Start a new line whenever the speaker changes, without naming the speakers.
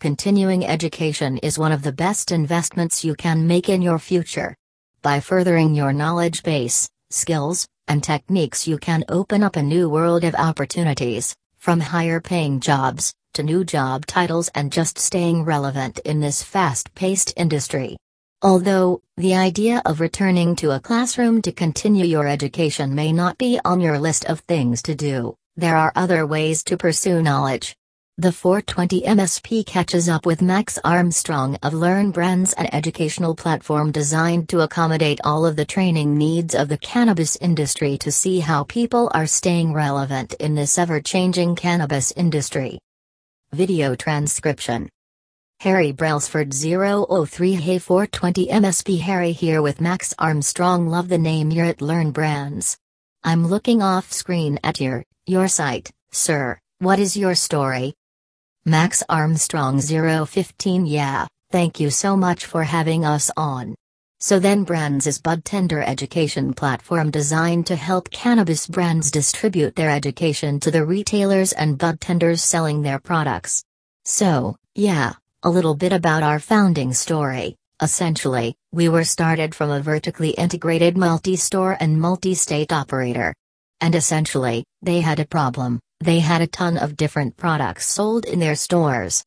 Continuing education is one of the best investments you can make in your future. By furthering your knowledge base, skills, and techniques, you can open up a new world of opportunities, from higher paying jobs, to new job titles, and just staying relevant in this fast paced industry. Although, the idea of returning to a classroom to continue your education may not be on your list of things to do, there are other ways to pursue knowledge. The 420 MSP catches up with Max Armstrong of Learn Brands, an educational platform designed to accommodate all of the training needs of the cannabis industry to see how people are staying relevant in this ever changing cannabis industry. Video transcription Harry Brailsford 003 Hey 420 MSP Harry here with Max Armstrong Love the name you're at Learn Brands. I'm looking off screen at your, your site, sir, what is your story? Max Armstrong 015 Yeah, thank you so much for having us on. So Learn Brands is bud tender education platform designed to help cannabis brands distribute their education to the retailers and bud tenders selling their products. So, yeah, a little bit about our founding story. Essentially, we were started from a vertically integrated multi-store and multi-state operator. And essentially, they had a problem. They had a ton of different products sold in their stores,